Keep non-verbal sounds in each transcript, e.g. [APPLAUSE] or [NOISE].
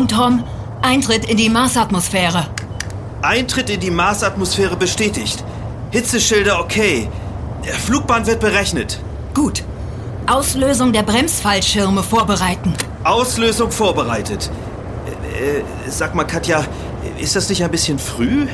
Achtung, Tom. Eintritt in die Marsatmosphäre. Eintritt in die Marsatmosphäre bestätigt. Hitzeschilder okay. Der Flugbahn wird berechnet. Gut. Auslösung der Bremsfallschirme vorbereiten. Auslösung vorbereitet. Äh, äh, sag mal, Katja, ist das nicht ein bisschen früh?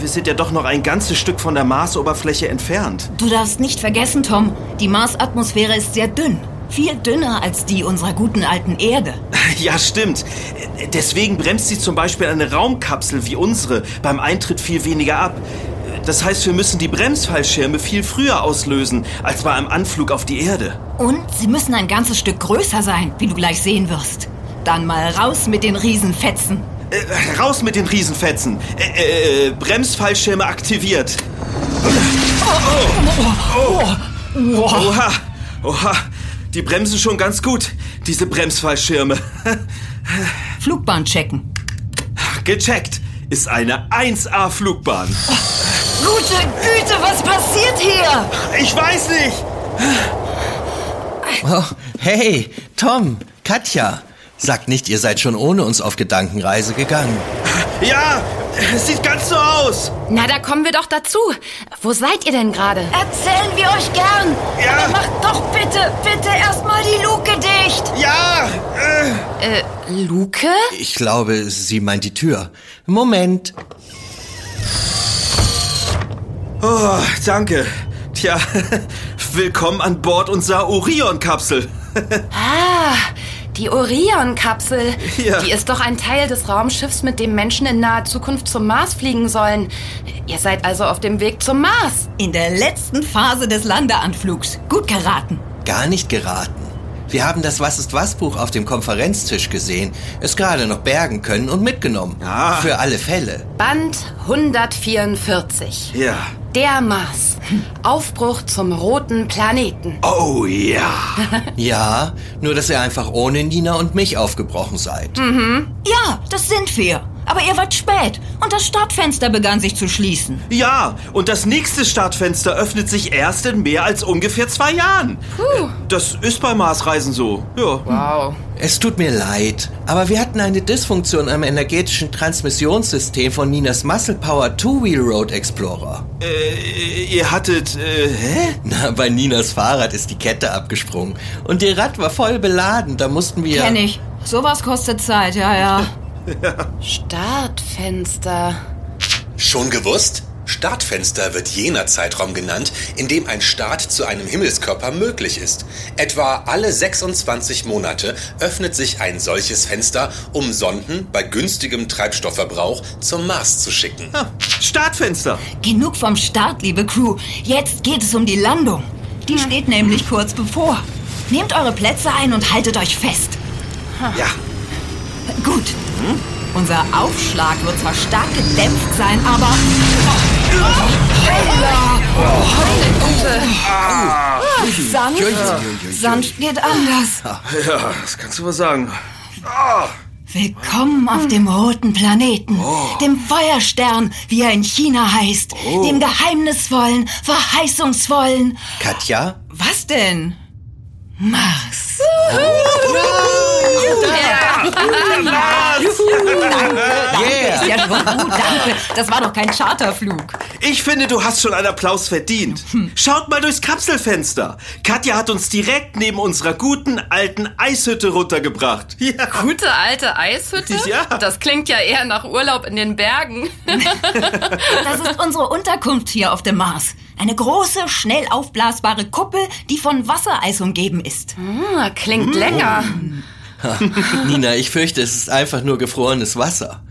Wir sind ja doch noch ein ganzes Stück von der Marsoberfläche entfernt. Du darfst nicht vergessen, Tom, die Marsatmosphäre ist sehr dünn. Viel dünner als die unserer guten alten Erde. Ja, stimmt. Deswegen bremst sie zum Beispiel eine Raumkapsel wie unsere beim Eintritt viel weniger ab. Das heißt, wir müssen die Bremsfallschirme viel früher auslösen als bei einem Anflug auf die Erde. Und sie müssen ein ganzes Stück größer sein, wie du gleich sehen wirst. Dann mal raus mit den Riesenfetzen. Äh, raus mit den Riesenfetzen. Äh, äh, Bremsfallschirme aktiviert. Oh, oh, oh, Oha, oha. Die bremsen schon ganz gut, diese Bremsfallschirme. [LAUGHS] Flugbahn checken. Gecheckt. Ist eine 1A-Flugbahn. Gute Güte, was passiert hier? Ich weiß nicht. Oh, hey, Tom, Katja. Sagt nicht, ihr seid schon ohne uns auf Gedankenreise gegangen. Ja, es sieht ganz so aus. Na, da kommen wir doch dazu. Wo seid ihr denn gerade? Erzählen wir euch gern. Ja. Aber macht doch bitte, bitte erstmal die Luke dicht. Ja. Äh, Luke? Ich glaube, sie meint die Tür. Moment. Oh, danke. Tja, [LAUGHS] willkommen an Bord unserer Orion-Kapsel. [LAUGHS] Ah, die Orion-Kapsel. Ja. Die ist doch ein Teil des Raumschiffs, mit dem Menschen in naher Zukunft zum Mars fliegen sollen. Ihr seid also auf dem Weg zum Mars. In der letzten Phase des Landeanflugs. Gut geraten. Gar nicht geraten. Wir haben das Was ist was Buch auf dem Konferenztisch gesehen, es gerade noch bergen können und mitgenommen. Ah. Für alle Fälle. Band 144. Ja. Der Mars. Aufbruch zum roten Planeten. Oh ja. [LAUGHS] Ja, nur dass ihr einfach ohne Nina und mich aufgebrochen seid. Ja, das sind wir. Aber ihr wart spät und das Startfenster begann sich zu schließen. Ja, und das nächste Startfenster öffnet sich erst in mehr als ungefähr zwei Jahren. Puh. Das ist bei Marsreisen so. Ja. Wow. Es tut mir leid, aber wir hatten eine Dysfunktion am energetischen Transmissionssystem von Ninas Muscle Power Two-Wheel Road Explorer. Äh, ihr hattet, äh, hä? Na, bei Ninas Fahrrad ist die Kette abgesprungen und ihr Rad war voll beladen, da mussten wir... Kenn ich. Sowas kostet Zeit, ja, ja. [LAUGHS] Startfenster. Schon gewusst? Startfenster wird jener Zeitraum genannt, in dem ein Start zu einem Himmelskörper möglich ist. Etwa alle 26 Monate öffnet sich ein solches Fenster, um Sonden bei günstigem Treibstoffverbrauch zum Mars zu schicken. Ah, Startfenster. Genug vom Start, liebe Crew. Jetzt geht es um die Landung. Die steht nämlich kurz bevor. Nehmt eure Plätze ein und haltet euch fest. Ja. Gut. Unser Aufschlag wird zwar stark gedämpft sein, aber... Sanft, sanft geht anders. Ja, das kannst du wohl sagen. Ah, Willkommen auf dem roten Planeten, dem Feuerstern, wie er in China heißt, dem geheimnisvollen, verheißungsvollen. Katja? Was denn? Mars. Yeah! Ja schon gut, danke. Das war doch kein Charterflug. ich finde, du hast schon einen Applaus verdient. Schaut mal durchs Kapselfenster. Katja hat uns direkt neben unserer guten alten Eishütte runtergebracht. Ja. Gute alte Eishütte? Ja. Das klingt ja eher nach Urlaub in den Bergen. [LAUGHS] Das ist unsere Unterkunft hier auf dem Mars. Eine große, schnell aufblasbare Kuppel, die von Wassereis umgeben ist. Ah, klingt länger. [LAUGHS] Nina, ich fürchte, es ist einfach nur gefrorenes Wasser.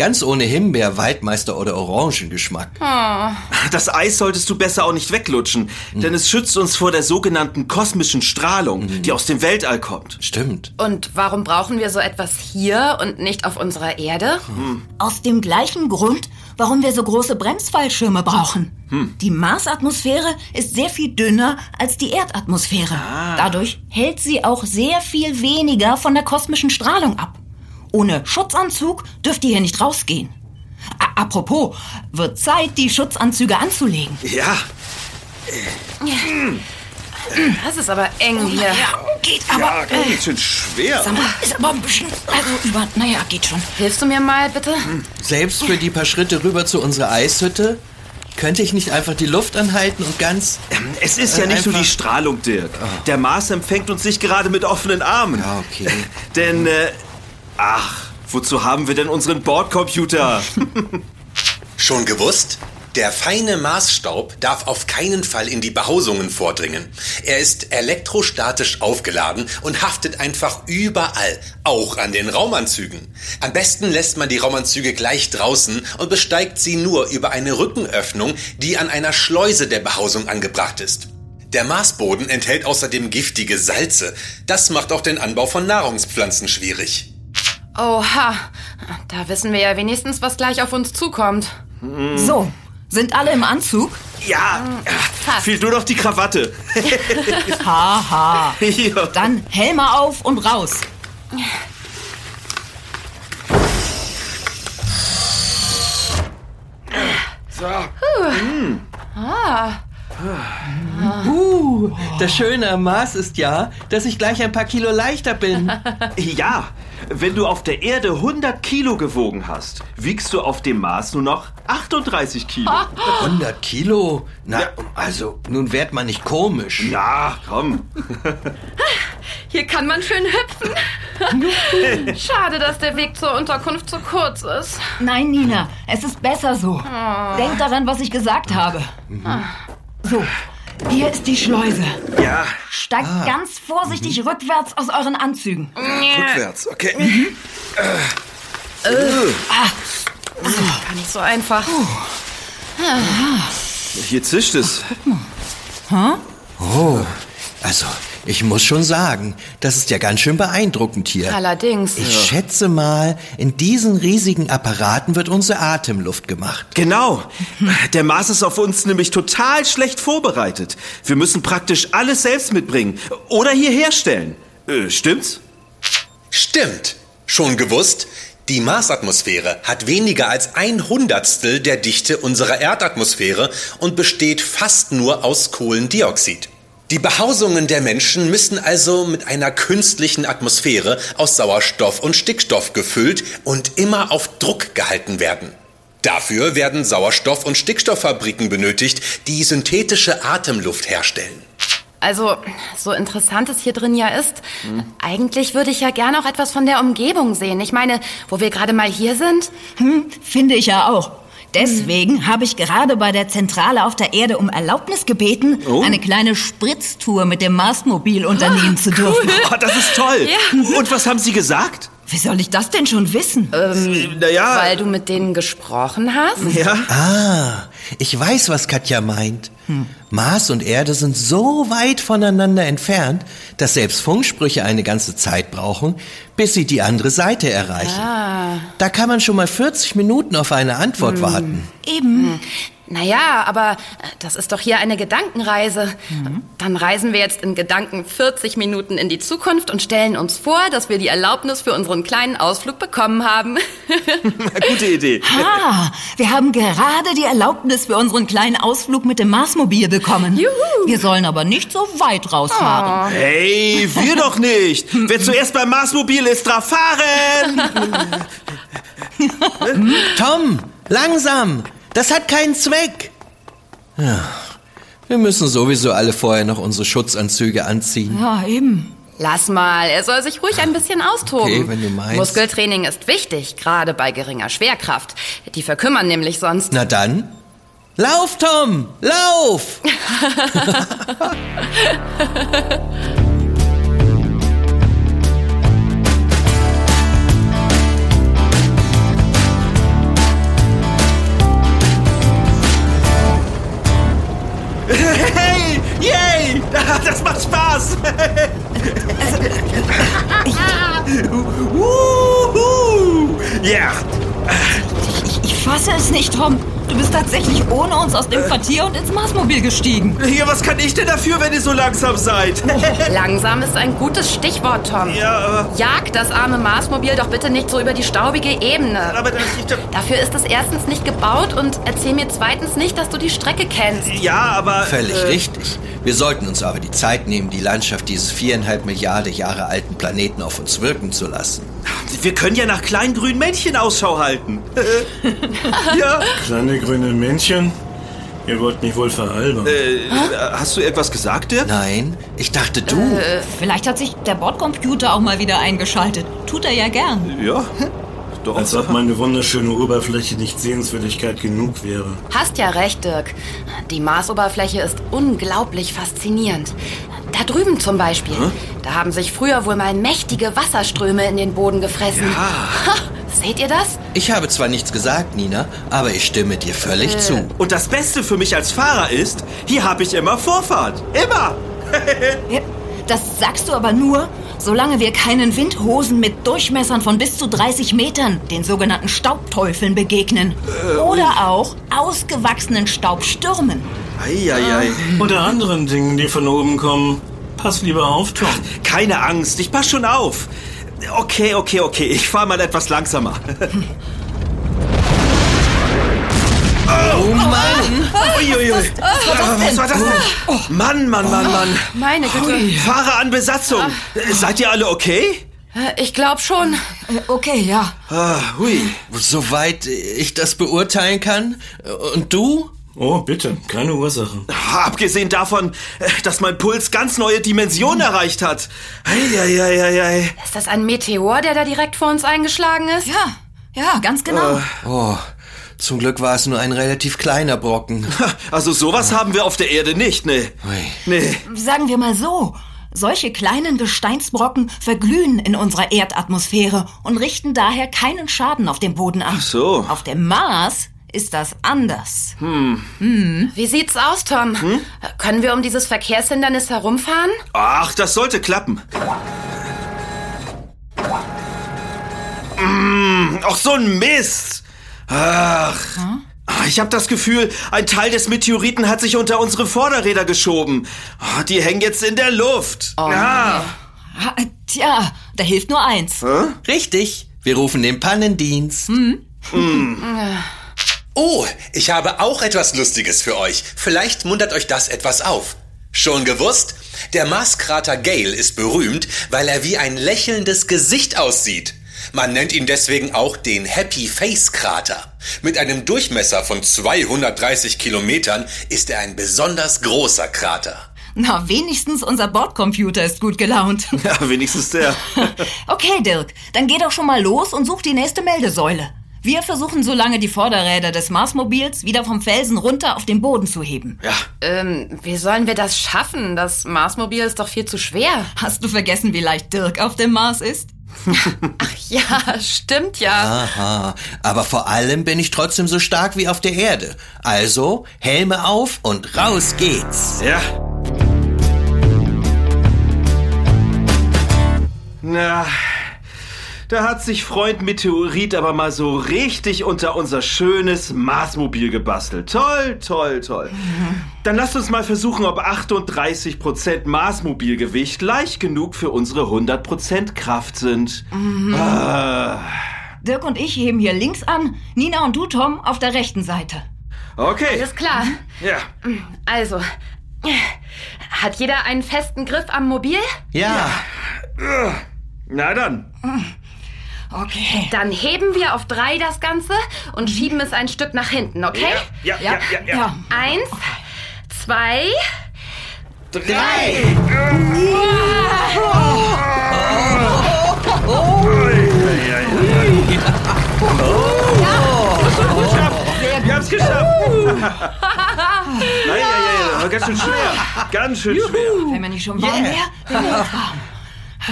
Ganz ohne Himbeer, Waldmeister oder Orangengeschmack. Das Eis solltest du besser auch nicht weglutschen, denn es schützt uns vor der sogenannten kosmischen Strahlung, die aus dem Weltall kommt. Stimmt. Und warum brauchen wir so etwas hier und nicht auf unserer Erde? Aus dem gleichen Grund, warum wir so große Bremsfallschirme brauchen. Die Marsatmosphäre ist sehr viel dünner als die Erdatmosphäre. Dadurch hält sie auch sehr viel weniger von der kosmischen Strahlung ab. Ohne Schutzanzug dürft ihr hier nicht rausgehen. A apropos, wird Zeit, die Schutzanzüge anzulegen. Ja, Das ist aber eng hier. geht aber. Ja, äh, ganz schön schwer. sag mal, ist aber ein bisschen. Also über. Naja, geht schon. Hilfst du mir mal, bitte? Selbst für die paar Schritte rüber zu unserer Eishütte? Könnte ich nicht einfach die Luft anhalten und ganz... Es ist ja Äh, nicht nur die Strahlung, Dirk. Der Mars empfängt uns nicht gerade mit offenen Armen. Ja, okay. [LAUGHS] Denn, äh, ach, wozu haben wir denn unseren Bordcomputer? [LAUGHS] Schon gewusst? Der feine Marsstaub darf auf keinen Fall in die Behausungen vordringen. Er ist elektrostatisch aufgeladen und haftet einfach überall, auch an den Raumanzügen. Am besten lässt man die Raumanzüge gleich draußen und besteigt sie nur über eine Rückenöffnung, die an einer Schleuse der Behausung angebracht ist. Der Marsboden enthält außerdem giftige Salze. Das macht auch den Anbau von Nahrungspflanzen schwierig. Oha, da wissen wir ja wenigstens, was gleich auf uns zukommt. So, sind alle im Anzug? ja, Fast. fehlt nur noch die Krawatte. [LAUGHS] Haha. ja. Dann Helme auf und raus. Uh, das Schöne am Mars ist ja, dass ich gleich ein paar Kilo leichter bin. ja, wenn du auf der Erde 100 Kilo gewogen hast, wiegst du auf dem Mars nur noch 38 Kilo. [LAUGHS] 100 Kilo? Na, Ja. also, nun werd man nicht komisch. Ja, komm. [LAUGHS] Hier kann man schön hüpfen. [LAUGHS] Schade, dass der Weg zur Unterkunft so kurz ist. Nein, Nina, es ist besser so. Denk daran, was ich gesagt habe. So, hier ist die Schleuse. Ja, Steigt ganz vorsichtig rückwärts aus euren Anzügen. rückwärts, okay. Gar nicht so einfach. Hier zischt es. Oh, also, ich muss schon sagen, das ist ja ganz schön beeindruckend hier. Allerdings. Ich schätze mal, in diesen riesigen Apparaten wird unsere Atemluft gemacht. Genau. Der Mars ist auf uns nämlich total schlecht vorbereitet. Wir müssen praktisch alles selbst mitbringen. Oder hier herstellen. Äh, stimmt's? Stimmt. Schon gewusst? Die Marsatmosphäre hat weniger als ein Hundertstel der Dichte unserer Erdatmosphäre und besteht fast nur aus Kohlendioxid. Die Behausungen der Menschen müssen also mit einer künstlichen Atmosphäre aus Sauerstoff und Stickstoff gefüllt und immer auf Druck gehalten werden. Dafür werden Sauerstoff- und Stickstofffabriken benötigt, die synthetische Atemluft herstellen. Also, so interessant es hier drin ja ist, eigentlich würde ich ja gerne auch etwas von der Umgebung sehen. Ich meine, wo wir gerade mal hier sind. Hm, finde ich ja auch. Deswegen habe ich gerade bei der Zentrale auf der Erde um Erlaubnis gebeten, Oh. eine kleine Spritztour mit dem Marsmobil unternehmen zu dürfen. Oh, das ist toll. Und was haben Sie gesagt? Wie soll ich das denn schon wissen? naja. Weil du mit denen gesprochen hast? ja. Ah, ich weiß, was Katja meint. Mars und Erde sind so weit voneinander entfernt, dass selbst Funksprüche eine ganze Zeit brauchen, bis sie die andere Seite erreichen. Da kann man schon mal 40 Minuten auf eine Antwort warten. Eben. Naja, aber äh, das ist doch hier eine Gedankenreise. Dann reisen wir jetzt in Gedanken 40 Minuten in die Zukunft und stellen uns vor, dass wir die Erlaubnis für unseren kleinen Ausflug bekommen haben. [LAUGHS] Gute Idee. Ah, wir haben gerade die Erlaubnis für unseren kleinen Ausflug mit dem Marsmobil bekommen. Juhu. Wir sollen aber nicht so weit rausfahren. Hey, wir doch nicht. Wer [LAUGHS] zuerst beim Marsmobil ist, darf fahren. [LAUGHS] Tom, langsam! Das hat keinen Zweck! Ja, wir müssen sowieso alle vorher noch unsere Schutzanzüge anziehen. Ja, eben. Lass mal, er soll sich ruhig ein bisschen austoben. Okay, wenn du meinst. Muskeltraining ist wichtig, gerade bei geringer Schwerkraft. Die verkümmern nämlich sonst. Na dann, lauf, Tom! Lauf! [LAUGHS] [LAUGHS] [LAUGHS] Das macht Spaß. Wuhu. [LAUGHS] Ja. Ich, ich fasse es nicht, Tom. Du bist tatsächlich ohne uns aus dem Quartier und ins Marsmobil gestiegen. Ja, was kann ich denn dafür, wenn ihr so langsam seid? [LAUGHS] Langsam ist ein gutes Stichwort, Tom. ja, aber, Jag das arme Marsmobil doch bitte nicht so über die staubige Ebene. aber das, ich, Dafür ist es erstens nicht gebaut und erzähl mir zweitens nicht, dass du die Strecke kennst. ja, aber... Völlig äh, richtig. Wir sollten uns aber die Zeit nehmen, die Landschaft dieses viereinhalb Milliarden Jahre alten Planeten auf uns wirken zu lassen. Wir können ja nach kleinen grünen Männchen Ausschau halten. [LAUGHS] ja. Kleine grüne Männchen? Ihr wollt mich wohl veralbern. Äh, hast du etwas gesagt, Dirk? Nein, ich dachte du. Vielleicht hat sich der Bordcomputer auch mal wieder eingeschaltet. Tut er ja gern. Ja. Doch. Als ob meine wunderschöne Oberfläche nicht Sehenswürdigkeit genug wäre. Hast ja recht, Dirk. Die Marsoberfläche ist unglaublich faszinierend. Da drüben zum Beispiel. Da haben sich früher wohl mal mächtige Wasserströme in den Boden gefressen. Ha, seht ihr das? Ich habe zwar nichts gesagt, Nina, aber ich stimme dir völlig zu. Und das Beste für mich als Fahrer ist, hier habe ich immer Vorfahrt. Immer. [LAUGHS] Ja, Das sagst du aber nur, solange wir keinen Windhosen mit Durchmessern von bis zu 30 Metern, den sogenannten Staubteufeln, begegnen. Oder auch ausgewachsenen Staubstürmen. Eieiei. Unter anderen Dingen, die von oben kommen. Pass lieber auf, Tom. Keine Angst, ich pass schon auf. Okay, okay, okay, ich fahre mal etwas langsamer. [LAUGHS] Oh Mann! Uiuiui. Was war das denn? Mann, Mann, Mann, Mann. Meine Güte. Fahrer an Besatzung. Äh, Seid ihr alle okay? Äh, Ich glaube schon. Äh, Okay, ja. Ah, hui. Soweit ich das beurteilen kann. Und du? Oh, bitte, keine Ursache. Abgesehen davon, äh, dass mein Puls ganz neue Dimensionen erreicht hat. Eieieiei. Ist das ein Meteor, der da direkt vor uns eingeschlagen ist? Ja, ja, ganz genau. Oh, zum Glück war es nur ein relativ kleiner Brocken. Also sowas haben wir auf der Erde nicht, ne? Nee. Sagen wir mal so. Solche kleinen Gesteinsbrocken verglühen in unserer Erdatmosphäre und richten daher keinen Schaden auf dem Boden an. Ach so. Auf dem Mars ist das anders. Wie sieht's aus, Tom? Äh, Können wir um dieses Verkehrshindernis herumfahren? Ach, das sollte klappen. Mm, ach, so ein Mist. Ach. Ah, Ich habe das Gefühl, ein Teil des Meteoriten hat sich unter unsere Vorderräder geschoben. Ah, Die hängen jetzt in der Luft. Ah. Ah, Tja, da hilft nur eins. Richtig, wir rufen den Pannendienst. Oh, ich habe auch etwas Lustiges für euch. Vielleicht muntert euch das etwas auf. Schon gewusst? Der Marskrater Gale ist berühmt, weil er wie ein lächelndes Gesicht aussieht. Man nennt ihn deswegen auch den Happy Face Krater. Mit einem Durchmesser von 230 Kilometern ist er ein besonders großer Krater. Na, wenigstens unser Bordcomputer ist gut gelaunt. [LAUGHS] Ja, wenigstens der. [LAUGHS] Okay, Dirk, dann geh doch schon mal los und such die nächste Meldesäule. Wir versuchen so lange die Vorderräder des Marsmobils wieder vom Felsen runter auf den Boden zu heben. Ja. Ähm, wie sollen wir das schaffen? Das Marsmobil ist doch viel zu schwer. Hast du vergessen, wie leicht Dirk auf dem Mars ist? Ja, stimmt ja. Aha, aber vor allem bin ich trotzdem so stark wie auf der Erde. Also, Helme auf und raus geht's. Ja. Na, da hat sich Freund Meteorit aber mal so richtig unter unser schönes Marsmobil gebastelt. Toll, toll, toll. [LAUGHS] Dann lasst uns mal versuchen, ob 38% Marsmobilgewicht leicht genug für unsere 100% Kraft sind. Ah, Dirk und ich heben hier links an, Nina und du, Tom, auf der rechten Seite. okay. Alles klar. Ja. Also, hat jeder einen festen Griff am Mobil? Ja, Na dann. Okay. Dann heben wir auf drei das Ganze und schieben es ein Stück nach hinten, okay? Ja, ja, ja, ja. Ja. Eins, zwei, Drei! Wir haben's geschafft! Nein, ja, ja, ja, ganz schön schwer. Ganz schön schwer. Wenn wir nicht schon warm wäre, wären wir jetzt warm.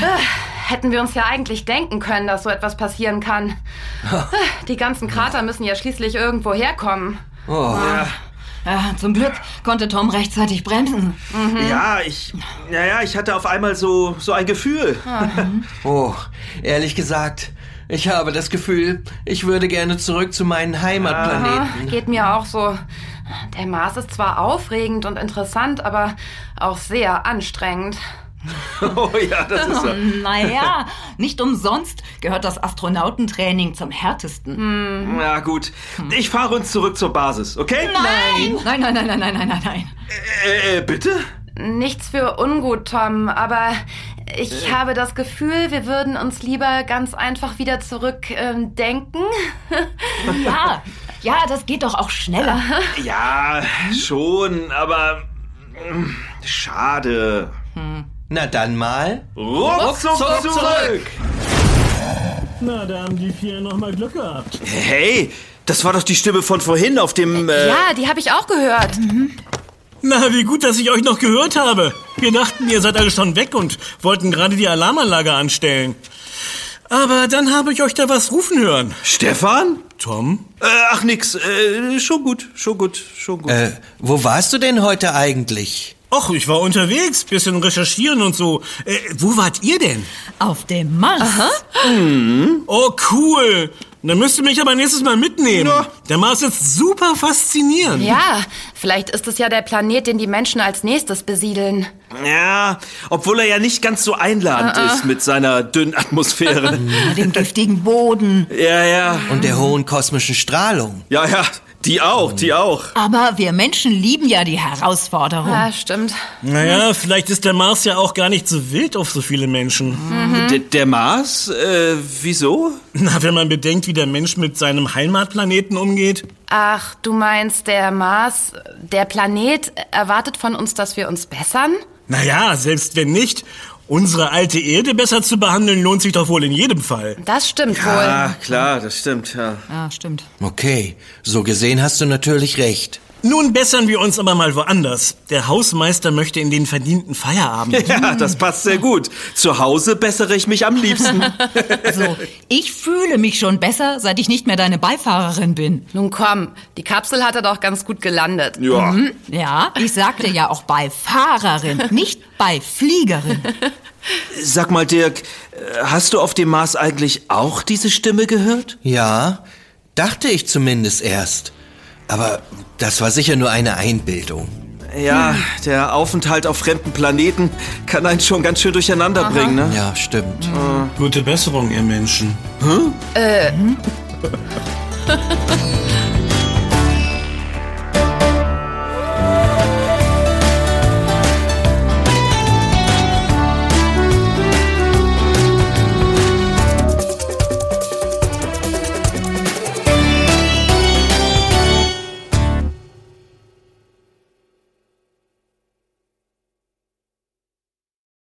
[LAUGHS] Hätten wir uns ja eigentlich denken können, dass so etwas passieren kann. [LAUGHS] Die ganzen Krater müssen ja schließlich irgendwo herkommen. oh, Ja, zum Glück konnte Tom rechtzeitig bremsen. Ja, ich. Naja, ich hatte auf einmal so, so ein Gefühl. [LAUGHS] Oh, ehrlich gesagt, ich habe das Gefühl, ich würde gerne zurück zu meinen Heimatplaneten. Geht mir auch so. Der Mars ist zwar aufregend und interessant, aber auch sehr anstrengend. [LAUGHS] Oh ja, das ist ja. [LAUGHS] Naja, nicht umsonst gehört das Astronautentraining zum härtesten. Na gut. Ich fahre uns zurück zur Basis, okay? Nein! Nein, nein, nein, nein, nein, nein, nein, nein. Äh, äh, bitte? Nichts für ungut, Tom, aber ich habe das Gefühl, wir würden uns lieber ganz einfach wieder zurück ähm. [LAUGHS] Ja, ja, das geht doch auch schneller. Ja, schon, aber. mm, Schade. Na dann mal. Ruckzuck zurück! Na, da haben die vier nochmal Glück gehabt. Hey, das war doch die Stimme von vorhin auf dem. Äh, Ja, die habe ich auch gehört. Na, wie gut, dass ich euch noch gehört habe. Wir dachten, ihr seid alle schon weg und wollten gerade die Alarmanlage anstellen. Aber dann habe ich euch da was rufen hören. Stefan? Tom? Äh, ach nix, äh, schon gut, schon gut, schon gut. Äh, wo warst du denn heute eigentlich? Och, ich war unterwegs, bisschen recherchieren und so. Äh, wo wart ihr denn? Auf dem Mars. Oh, cool. Dann müsst ihr mich aber nächstes Mal mitnehmen. Der Mars ist super faszinierend. Ja, vielleicht ist es ja der Planet, den die Menschen als nächstes besiedeln. Ja, obwohl er ja nicht ganz so einladend ist mit seiner dünnen Atmosphäre. [LAUGHS] Dem giftigen Boden. ja, ja. Und der hohen kosmischen Strahlung. Ja, ja, die auch, die auch. Aber wir Menschen lieben ja die Herausforderung. Ja, stimmt. Naja, vielleicht ist der Mars ja auch gar nicht so wild auf so viele Menschen. D der Mars? Äh, wieso? [LAUGHS] Na, wenn man bedenkt, wie der Mensch mit seinem Heimatplaneten umgeht. Ach, du meinst, der Mars, der Planet erwartet von uns, dass wir uns bessern? Naja, selbst wenn nicht, unsere alte Erde besser zu behandeln, lohnt sich doch wohl in jedem Fall. Das stimmt Ah, wohl. klar, das stimmt, ja. Ja, stimmt. Okay, so gesehen hast du natürlich recht. Nun bessern wir uns aber mal woanders. Der Hausmeister möchte in den verdienten Feierabend. Ja, das passt sehr gut. Zu Hause bessere ich mich am liebsten. [LAUGHS] Also, ich fühle mich schon besser, seit ich nicht mehr deine Beifahrerin bin. Nun komm, die Kapsel hat er doch ganz gut gelandet. ja. Ja, ich sagte ja auch Beifahrerin, [LAUGHS] nicht Beifliegerin. Sag mal, Dirk, äh, hast du auf dem Mars eigentlich auch diese Stimme gehört? Ja, dachte ich zumindest erst. Aber das war sicher nur eine Einbildung. Ja, der Aufenthalt auf fremden Planeten kann einen schon ganz schön durcheinander bringen, ne? Ja, stimmt. Gute Besserung, ihr Menschen. Äh, [LAUGHS] [LAUGHS]